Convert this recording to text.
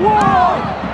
Whoa!